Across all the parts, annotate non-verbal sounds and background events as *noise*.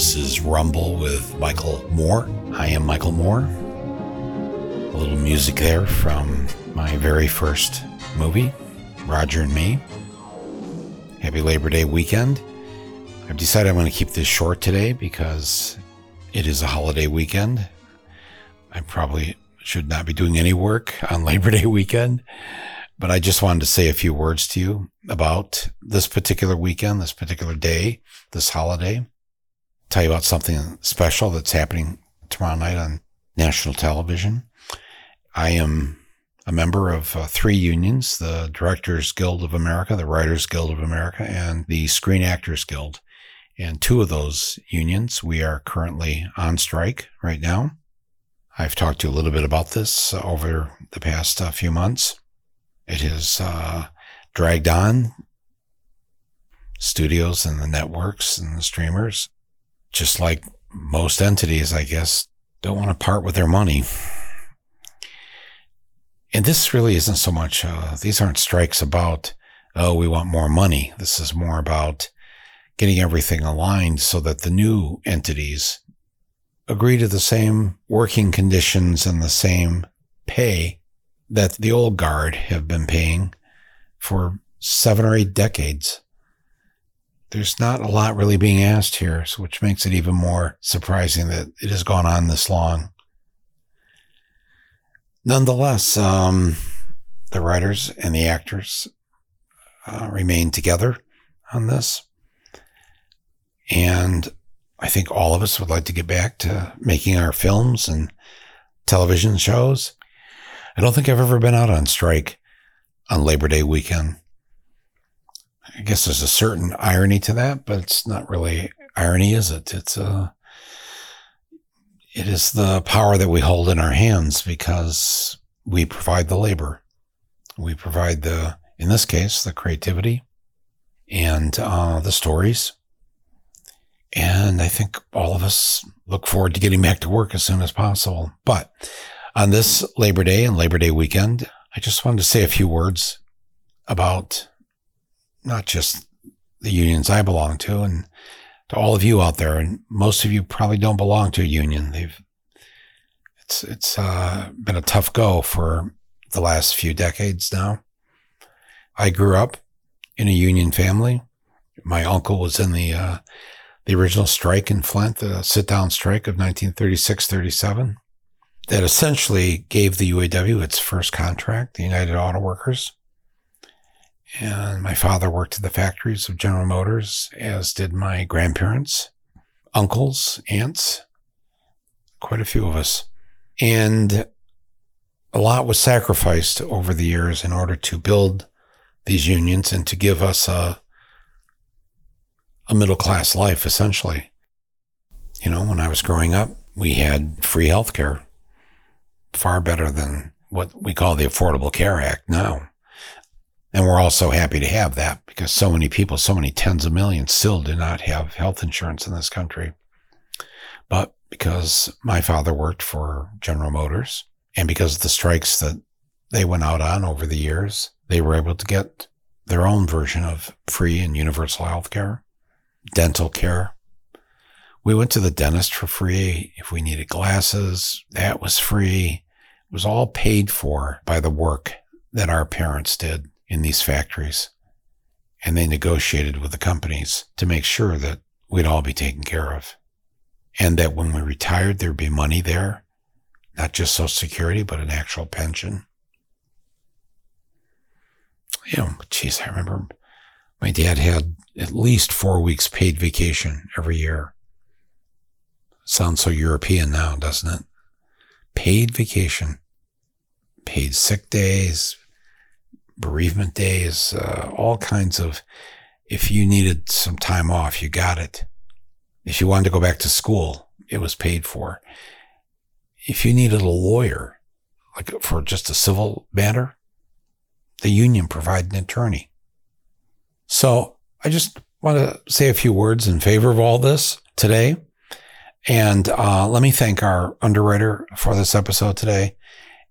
This is Rumble with Michael Moore. I am Michael Moore. A little music there from my very first movie, Roger and Me. Happy Labor Day weekend. I've decided I'm going to keep this short today because it is a holiday weekend. I probably should not be doing any work on *laughs* Labor Day weekend, but I just wanted to say a few words to you about this particular weekend, this particular day, this holiday. Tell you about something special that's happening tomorrow night on national television. I am a member of uh, three unions the Directors Guild of America, the Writers Guild of America, and the Screen Actors Guild. And two of those unions, we are currently on strike right now. I've talked to you a little bit about this over the past uh, few months. It has uh, dragged on studios and the networks and the streamers, just like most entities, I guess, don't want to part with their money. And this really isn't so much, uh, these aren't strikes about, oh, we want more money. This is more about getting everything aligned so that the new entities agree to the same working conditions and the same pay that the old guard have been paying for seven or eight decades. There's not a lot really being asked here, which makes it even more surprising that it has gone on this long. Nonetheless, um, the writers and the actors uh, remain together on this. And I think all of us would like to get back to making our films and television shows. I don't think I've ever been out on strike on Labor Day weekend. I guess there's a certain irony to that, but it's not really irony, is it? It's a, uh, it is the power that we hold in our hands because we provide the labor. We provide the, in this case, the creativity and uh, the stories and I think all of us look forward to getting back to work as soon as possible. But on this Labor Day and Labor Day weekend, I just wanted to say a few words about not just the unions I belong to and to all of you out there. And most of you probably don't belong to a union. They've, it's, it's uh, been a tough go for the last few decades now. I grew up in a union family. My uncle was in the uh, the original strike in Flint, the sit down strike of 1936 37, that essentially gave the UAW its first contract, the United Auto Workers. And my father worked at the factories of General Motors, as did my grandparents, uncles, aunts, quite a few of us. And a lot was sacrificed over the years in order to build these unions and to give us a a middle class life, essentially. You know, when I was growing up, we had free health care, far better than what we call the Affordable Care Act now. And we're all so happy to have that because so many people, so many tens of millions still do not have health insurance in this country. But because my father worked for General Motors and because of the strikes that they went out on over the years, they were able to get their own version of free and universal health care dental care. We went to the dentist for free. If we needed glasses, that was free. It was all paid for by the work that our parents did in these factories. And they negotiated with the companies to make sure that we'd all be taken care of. And that when we retired, there'd be money there, not just Social Security, but an actual pension. You know, geez, I remember my dad had at least four weeks paid vacation every year. Sounds so European now, doesn't it? Paid vacation, paid sick days, bereavement days, uh, all kinds of. If you needed some time off, you got it. If you wanted to go back to school, it was paid for. If you needed a lawyer, like for just a civil matter, the union provided an attorney. So I just want to say a few words in favor of all this today. And uh, let me thank our underwriter for this episode today.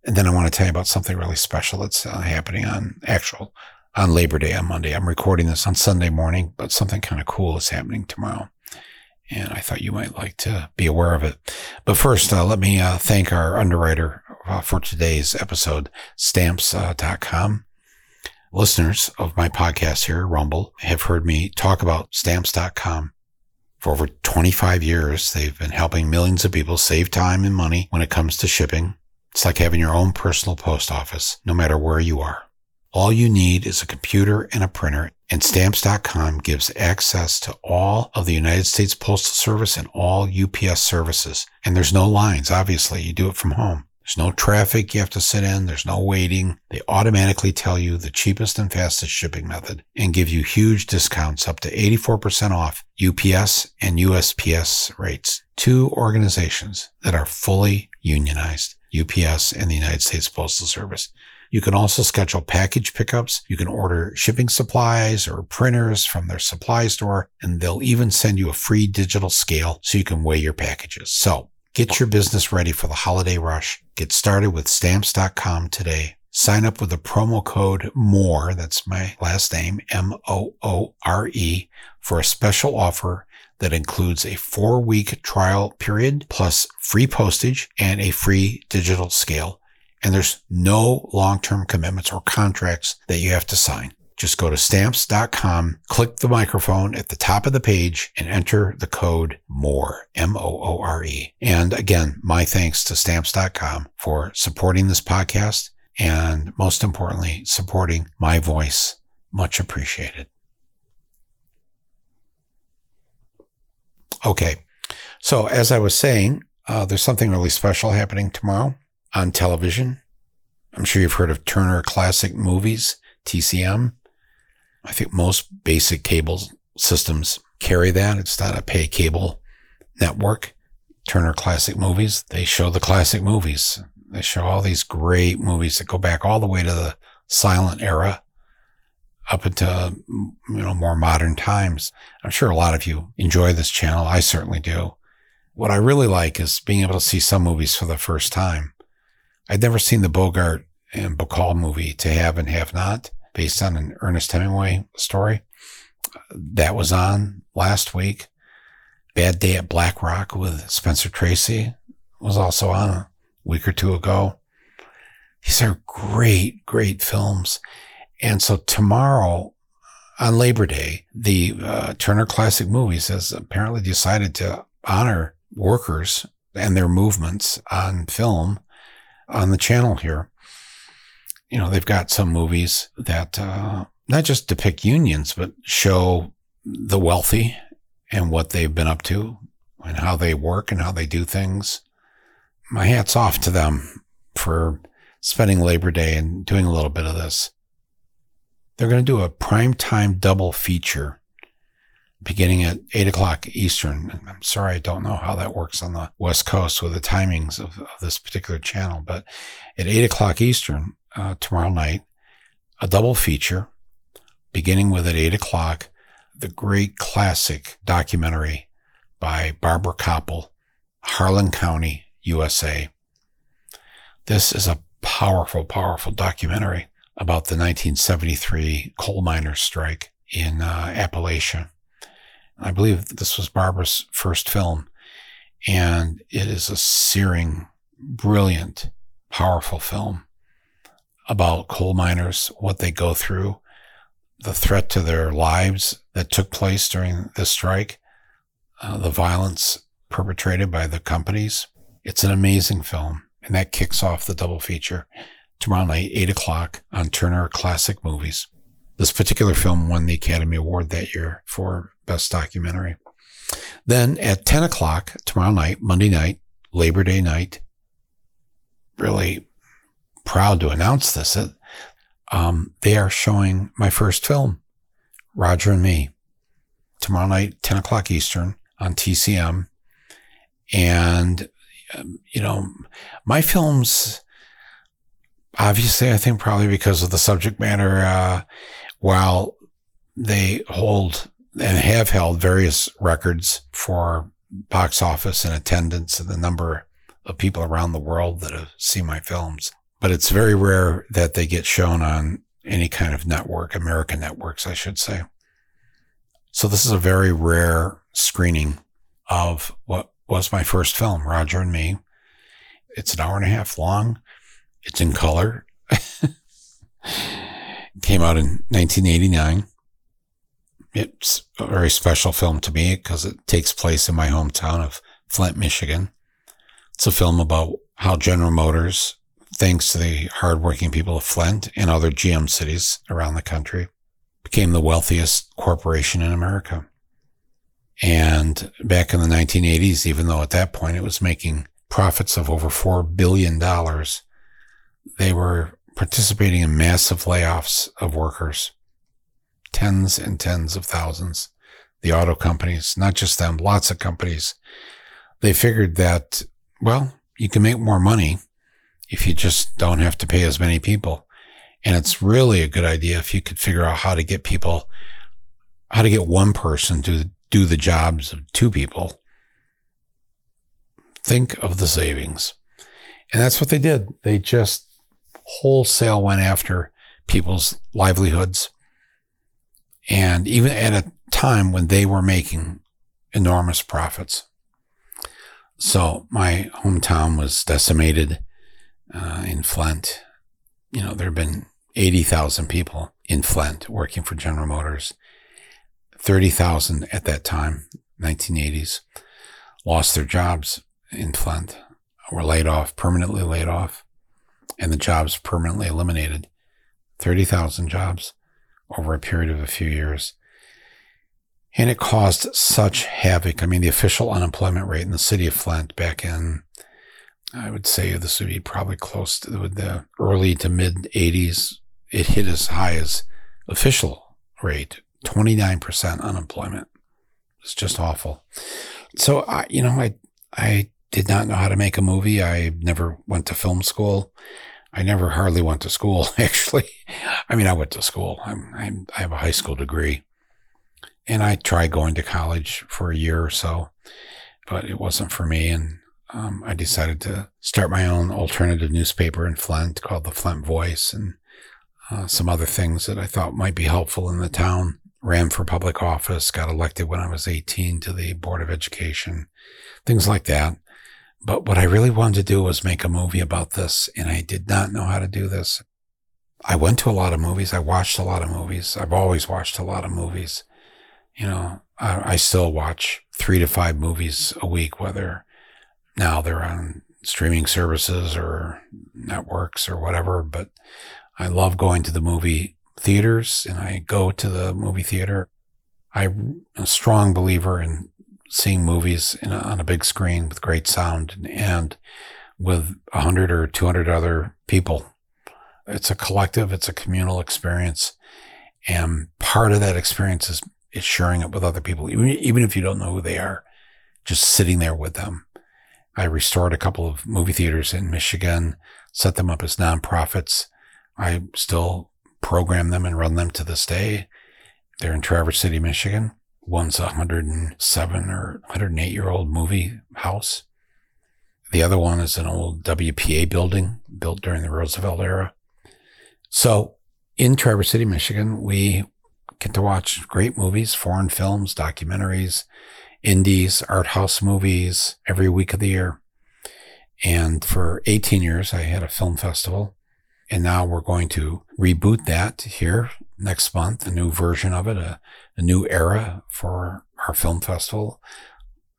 And then I want to tell you about something really special that's uh, happening on actual on Labor Day on Monday. I'm recording this on Sunday morning, but something kind of cool is happening tomorrow. and I thought you might like to be aware of it. But first, uh, let me uh, thank our underwriter uh, for today's episode, stamps.com. Listeners of my podcast here, Rumble, have heard me talk about stamps.com. For over 25 years, they've been helping millions of people save time and money when it comes to shipping. It's like having your own personal post office, no matter where you are. All you need is a computer and a printer, and stamps.com gives access to all of the United States Postal Service and all UPS services. And there's no lines, obviously. You do it from home. There's no traffic you have to sit in. There's no waiting. They automatically tell you the cheapest and fastest shipping method and give you huge discounts up to 84% off UPS and USPS rates. Two organizations that are fully unionized, UPS and the United States Postal Service. You can also schedule package pickups. You can order shipping supplies or printers from their supply store, and they'll even send you a free digital scale so you can weigh your packages. So get your business ready for the holiday rush. Get started with stamps.com today. Sign up with the promo code MOORE, that's my last name, M-O-O-R-E, for a special offer that includes a four week trial period plus free postage and a free digital scale and there's no long-term commitments or contracts that you have to sign. Just go to stamps.com, click the microphone at the top of the page and enter the code MOORE, M-O-O-R-E. And again, my thanks to stamps.com for supporting this podcast and most importantly, supporting my voice. Much appreciated. Okay. So as I was saying, uh, there's something really special happening tomorrow on television. I'm sure you've heard of Turner Classic Movies, TCM. I think most basic cable systems carry that. It's not a pay cable network. Turner Classic Movies, they show the classic movies. They show all these great movies that go back all the way to the silent era up into you know more modern times. I'm sure a lot of you enjoy this channel. I certainly do. What I really like is being able to see some movies for the first time. I'd never seen the Bogart and Bacall movie, To Have and Have Not, based on an Ernest Hemingway story. That was on last week. Bad Day at Black Rock with Spencer Tracy was also on a week or two ago. These are great, great films. And so tomorrow on Labor Day, the uh, Turner Classic Movies has apparently decided to honor workers and their movements on film on the channel here. You know, they've got some movies that uh, not just depict unions, but show the wealthy and what they've been up to and how they work and how they do things. My hat's off to them for spending Labor Day and doing a little bit of this. They're going to do a prime time double feature beginning at eight o'clock Eastern. I'm sorry, I don't know how that works on the West Coast with the timings of, of this particular channel, but at eight o'clock Eastern uh, tomorrow night, a double feature beginning with at eight o'clock, the great classic documentary by Barbara Kopple, Harlan County, USA. This is a powerful, powerful documentary about the 1973 coal miners strike in uh, Appalachia. I believe this was Barbara's first film. And it is a searing, brilliant, powerful film about coal miners, what they go through, the threat to their lives that took place during the strike, uh, the violence perpetrated by the companies. It's an amazing film. And that kicks off the double feature tomorrow night, 8 o'clock on Turner Classic Movies. This particular film won the Academy Award that year for Best Documentary. Then at 10 o'clock tomorrow night, Monday night, Labor Day night, really proud to announce this. Um, they are showing my first film, Roger and Me, tomorrow night, 10 o'clock Eastern on TCM. And, um, you know, my films, obviously, I think probably because of the subject matter, uh, while they hold and have held various records for box office and attendance and the number of people around the world that have seen my films. But it's very rare that they get shown on any kind of network, American networks, I should say. So this is a very rare screening of what was my first film, Roger and Me. It's an hour and a half long. It's in color. *laughs* Came out in 1989. It's a very special film to me because it takes place in my hometown of Flint, Michigan. It's a film about how General Motors, thanks to the hardworking people of Flint and other GM cities around the country, became the wealthiest corporation in America. And back in the 1980s, even though at that point it was making profits of over $4 billion, they were participating in massive layoffs of workers, tens and tens of thousands. The auto companies, not just them, lots of companies, they figured that, well, you can make more money if you just don't have to pay as many people. And it's really a good idea if you could figure out how to get people, how to get one person to do the jobs of two people. Think of the savings. And that's what they did. They just wholesale went after people's livelihoods. And even at a time when they were making enormous profits. So my hometown was decimated uh, in Flint. You know, there have been 80,000 people in Flint working for General Motors. 30,000 at that time, 1980s, lost their jobs in Flint, were laid off, permanently laid off, and the jobs permanently eliminated. 30,000 jobs over a period of a few years. And it caused such havoc. I mean, the official unemployment rate in the city of Flint back in, I would say this would be probably close to the early to mid 80s. It hit as high as official rate 29% unemployment. It's just awful. So I, you know, I, I did not know how to make a movie. I never went to film school. I never hardly went to school, *laughs* actually. I mean, I went to school. I'm, I'm, I have a high school degree and I tried going to college for a year or so, but it wasn't for me. And um, I decided to start my own alternative newspaper in Flint called the Flint Voice and uh, some other things that I thought might be helpful in the town ran for public office, got elected when I was 18 to the Board of Education, things like that. But what I really wanted to do was make a movie about this, and I did not know how to do this. I went to a lot of movies. I watched a lot of movies. I've always watched a lot of movies. You know, I, I still watch three to five movies a week, whether now they're on streaming services or networks or whatever. But I love going to the movie theaters and I go to the movie theater. I'm a strong believer in seeing movies a, on a big screen with great sound and, and with a hundred or 200 other people. It's a collective, it's a communal experience. And part of that experience is, is sharing it with other people, even, even if you don't know who they are, just sitting there with them. I restored a couple of movie theaters in Michigan, set them up as nonprofits. I still program them and run them to this day. They're in Traverse City, Michigan. One's a 107 or 108 year old movie house. The other one is an old WPA building built during the Roosevelt era. So in Traverse City, Michigan, we get to watch great movies, foreign films, documentaries, indies, art house movies every week of the year. And for 18 years, I had a film festival and now we're going to reboot that here next month, a new version of it, a, a new era for our film festival.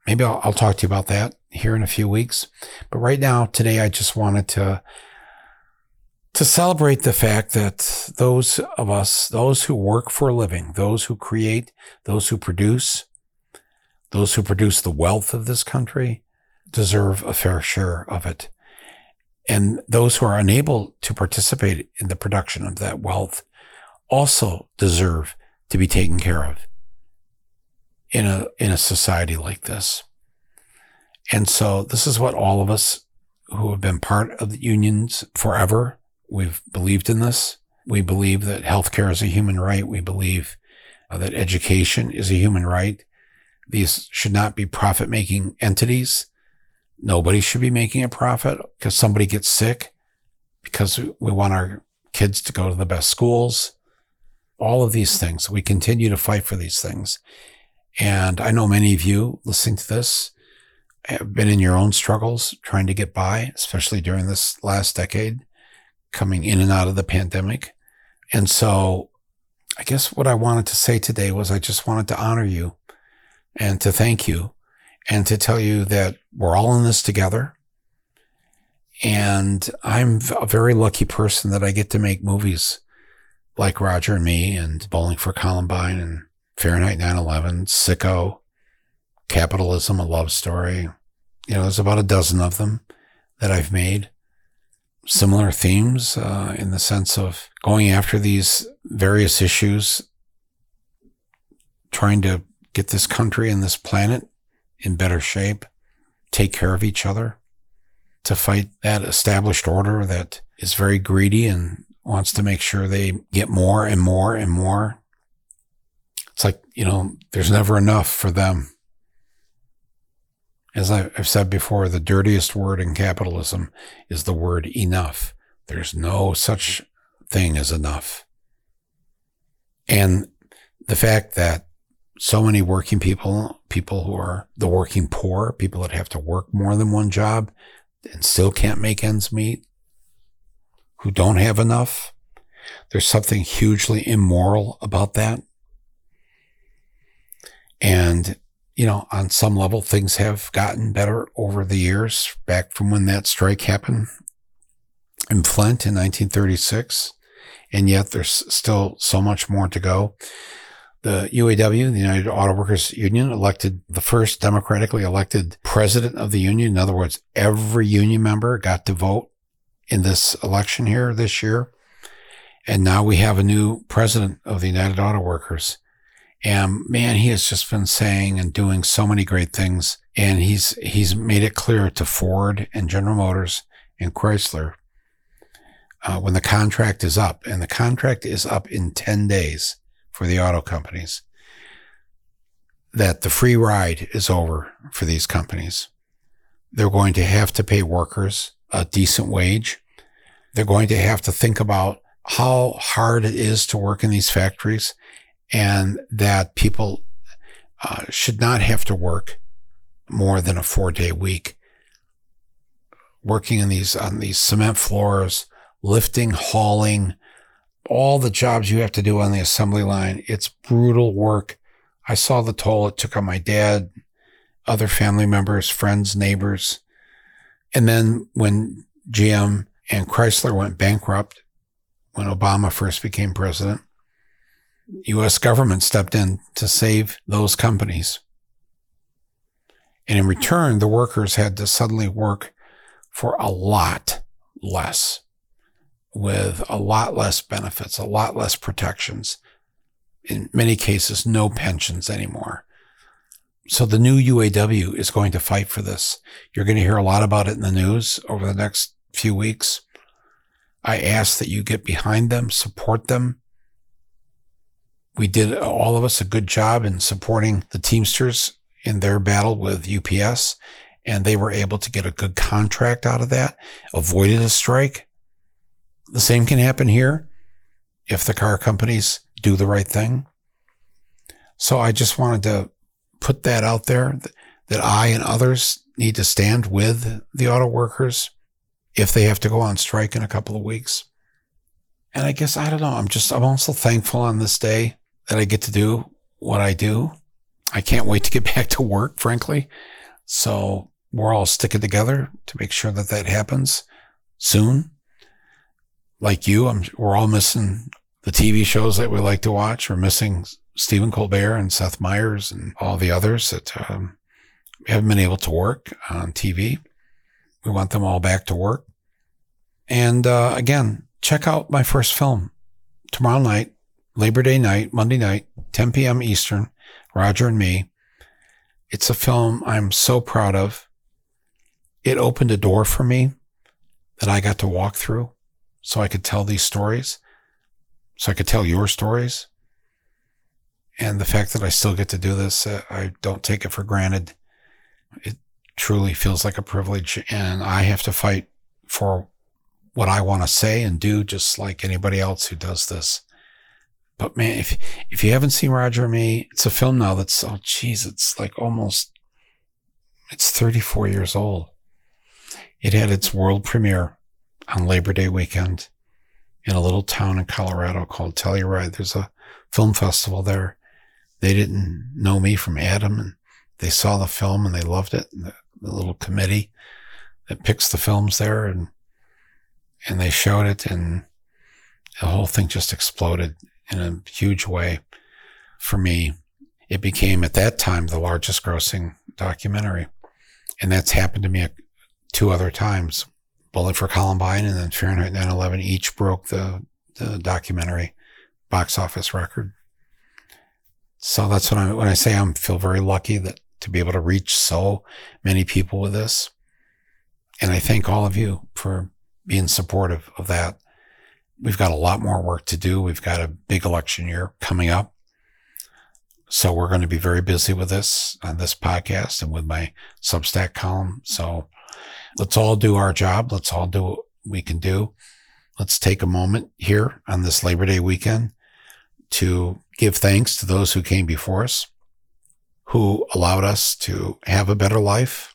Maybe I'll, I'll talk to you about that here in a few weeks. But right now, today, I just wanted to to celebrate the fact that those of us, those who work for a living, those who create, those who produce, those who produce the wealth of this country deserve a fair share of it. And those who are unable to participate in the production of that wealth also deserve to be taken care of in a, in a society like this. And so this is what all of us who have been part of the unions forever, we've believed in this. We believe that healthcare is a human right. We believe that education is a human right. These should not be profit making entities. Nobody should be making a profit because somebody gets sick because we want our kids to go to the best schools. All of these things. We continue to fight for these things. And I know many of you listening to this have been in your own struggles trying to get by, especially during this last decade, coming in and out of the pandemic. And so I guess what I wanted to say today was I just wanted to honor you and to thank you and to tell you that we're all in this together. And I'm a very lucky person that I get to make movies like Roger and Me and Bowling for Columbine and Fahrenheit 9/11, Sicko, Capitalism, a love story. You know, there's about a dozen of them that I've made. Similar themes uh, in the sense of going after these various issues, trying to get this country and this planet in better shape, take care of each other, to fight that established order that is very greedy and wants to make sure they get more and more and more. It's like, you know, there's never enough for them. As I've said before, the dirtiest word in capitalism is the word enough. There's no such thing as enough. And the fact that so many working people, people who are the working poor, people that have to work more than one job and still can't make ends meet, who don't have enough. There's something hugely immoral about that. And, you know, on some level, things have gotten better over the years, back from when that strike happened in Flint in 1936. And yet there's still so much more to go the UAW, the United Auto Workers Union, elected the first democratically elected president of the union. In other words, every union member got to vote in this election here this year. And now we have a new president of the United Auto Workers. And man, he has just been saying and doing so many great things. And he's, he's made it clear to Ford and General Motors and Chrysler uh, when the contract is up, and the contract is up in 10 days for the auto companies that the free ride is over for these companies. They're going to have to pay workers a decent wage. They're going to have to think about how hard it is to work in these factories and that people uh, should not have to work more than a four day week working in these on these cement floors lifting hauling all the jobs you have to do on the assembly line. It's brutal work. I saw the toll it took on my dad, other family members, friends, neighbors. And then when GM and Chrysler went bankrupt, when Obama first became president, US government stepped in to save those companies. And in return, the workers had to suddenly work for a lot less with a lot less benefits, a lot less protections. In many cases, no pensions anymore. So the new UAW is going to fight for this. You're going to hear a lot about it in the news over the next few weeks. I ask that you get behind them, support them. We did all of us a good job in supporting the Teamsters in their battle with UPS, and they were able to get a good contract out of that, avoided a strike. The same can happen here if the car companies do the right thing. So I just wanted to put that out there that I and others need to stand with the auto workers if they have to go on strike in a couple of weeks. And I guess, I don't know, I'm just, I'm also thankful on this day that I get to do what I do. I can't wait to get *laughs* back to work, frankly. So we're all sticking together to make sure that that happens soon like you, I'm, we're all missing the TV shows that we like to watch. We're missing Stephen Colbert and Seth Meyers and all the others that um, haven't been able to work on TV. We want them all back to work. And uh, again, check out my first film tomorrow night, Labor Day night, Monday night, 10 p.m. Eastern, Roger and Me. It's a film I'm so proud of. It opened a door for me that I got to walk through so I could tell these stories, so I could tell your stories. And the fact that I still get to do this, uh, I don't take it for granted. It truly feels like a privilege, and I have to fight for what I want to say and do, just like anybody else who does this. But man, if if you haven't seen Roger and Me, it's a film now that's oh geez, it's like almost it's 34 years old. It had its world premiere on Labor Day weekend in a little town in Colorado called Telluride. There's a film festival there. They didn't know me from Adam and they saw the film and they loved it. The, the, little committee that picks the films there and, and they showed it and the whole thing just exploded in a huge way for me. It became at that time the largest grossing documentary. And that's happened to me two other times. Bowling for Columbine and then Fahrenheit 9/11 each broke the, the documentary box office record. So that's when I when I say I feel very lucky that to be able to reach so many people with this. And I thank all of you for being supportive of that. We've got a lot more work to do. We've got a big election year coming up. So we're going to be very busy with this on this podcast and with my Substack column. So let's all do our job. Let's all do what we can do. Let's take a moment here on this Labor Day weekend to give thanks to those who came before us, who allowed us to have a better life,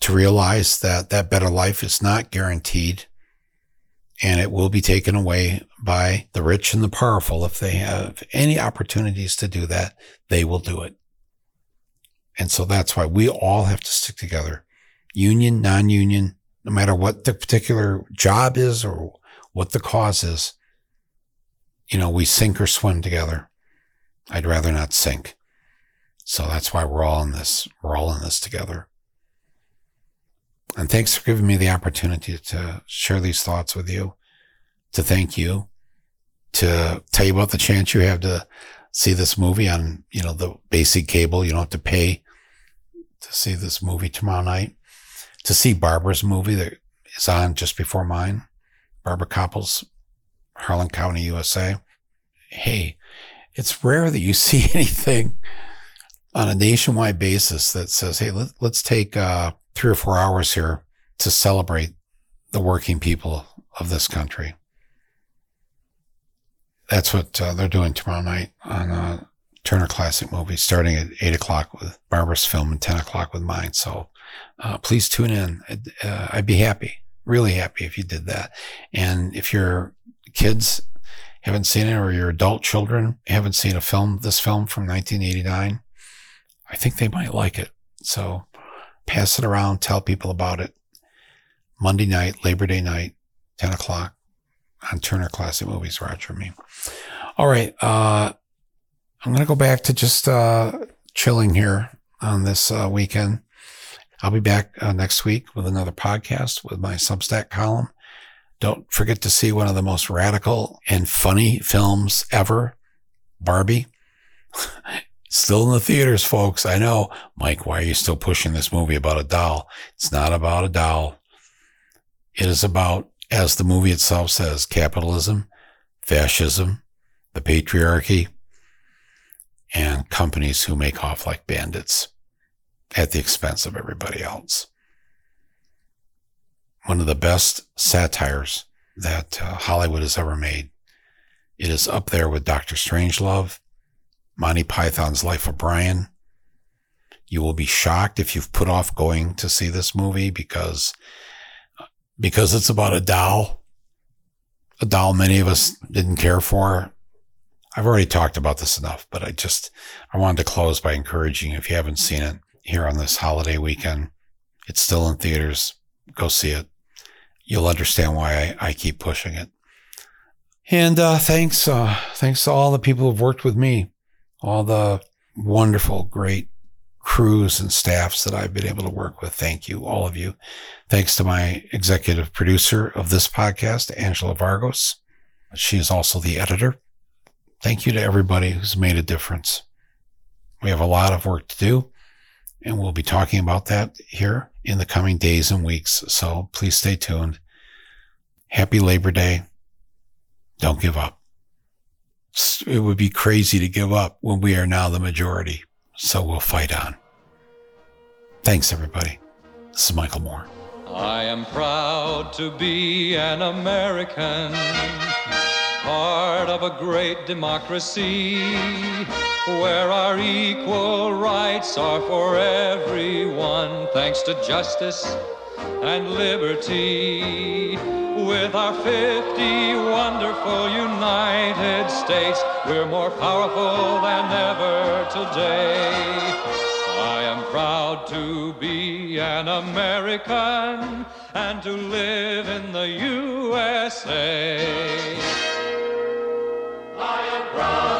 to realize that that better life is not guaranteed and it will be taken away by the rich and the powerful. If they have any opportunities to do that, they will do it. And so that's why we all have to stick together, union, non-union, no matter what the particular job is or what the cause is. You know, we sink or swim together. I'd rather not sink. So that's why we're all in this. We're all in this together. And thanks for giving me the opportunity to share these thoughts with you, to thank you, to tell you about the chance you have to see this movie on, you know, the basic cable. You don't have to pay to see this movie tomorrow night, to see Barbara's movie that is on just before mine, Barbara Kopple's Harlan County, USA. Hey, it's rare that you *laughs* see anything on a nationwide basis that says, hey, let, us take uh, three or four hours here to celebrate the working people of this country. That's what uh, they're doing tomorrow night on uh, Turner Classic Movies, starting at 8 o'clock with Barbara's film and 10 o'clock with mine. So uh, please tune in. I'd, uh, I'd be happy, really happy if you did that. And if your kids haven't seen it or your adult children haven't seen a film, this film from 1989, I think they might like it. So pass it around, tell people about it. Monday night, Labor Day night, 10 o'clock on Turner Classic Movies, Roger me. All right. Uh, I'm going to go back to just uh, chilling here on this uh, weekend. I'll be back uh, next week with another podcast with my Substack column. Don't forget to see one of the most radical and funny films ever, Barbie. *laughs* Still in the theaters, folks. I know. Mike, why are you still pushing this movie about a doll? It's not about a doll. It is about, as the movie itself says, capitalism, fascism, the patriarchy, and companies who make off like bandits at the expense of everybody else. One of the best satires that uh, Hollywood has ever made. It is up there with Dr. Strangelove Monty Python's Life of Brian. You will be shocked if you've put off going to see this movie because, because it's about a doll, a doll many of us didn't care for. I've already talked about this enough, but I just, I wanted to close by encouraging if you haven't seen it here on this holiday weekend, it's still in theaters. Go see it. You'll understand why I, I keep pushing it. And uh, thanks, uh, thanks to all the people who've worked with me all the wonderful, great crews and staffs that I've been able to work with. Thank you, all of you. Thanks to my executive producer of this podcast, Angela Vargos. She is also the editor. Thank you to everybody who's made a difference. We have a lot of work to do, and we'll be talking about that here in the coming days and weeks. So please stay tuned. Happy Labor Day. Don't give up it would be crazy to give up when we are now the majority. So we'll fight on. Thanks, everybody. This is Michael Moore. I am proud to be an American. Part of a great democracy where our equal rights are for everyone, thanks to justice and liberty. With our 50 wonderful United States, we're more powerful than ever today. I am proud to be an American and to live in the USA. Proud.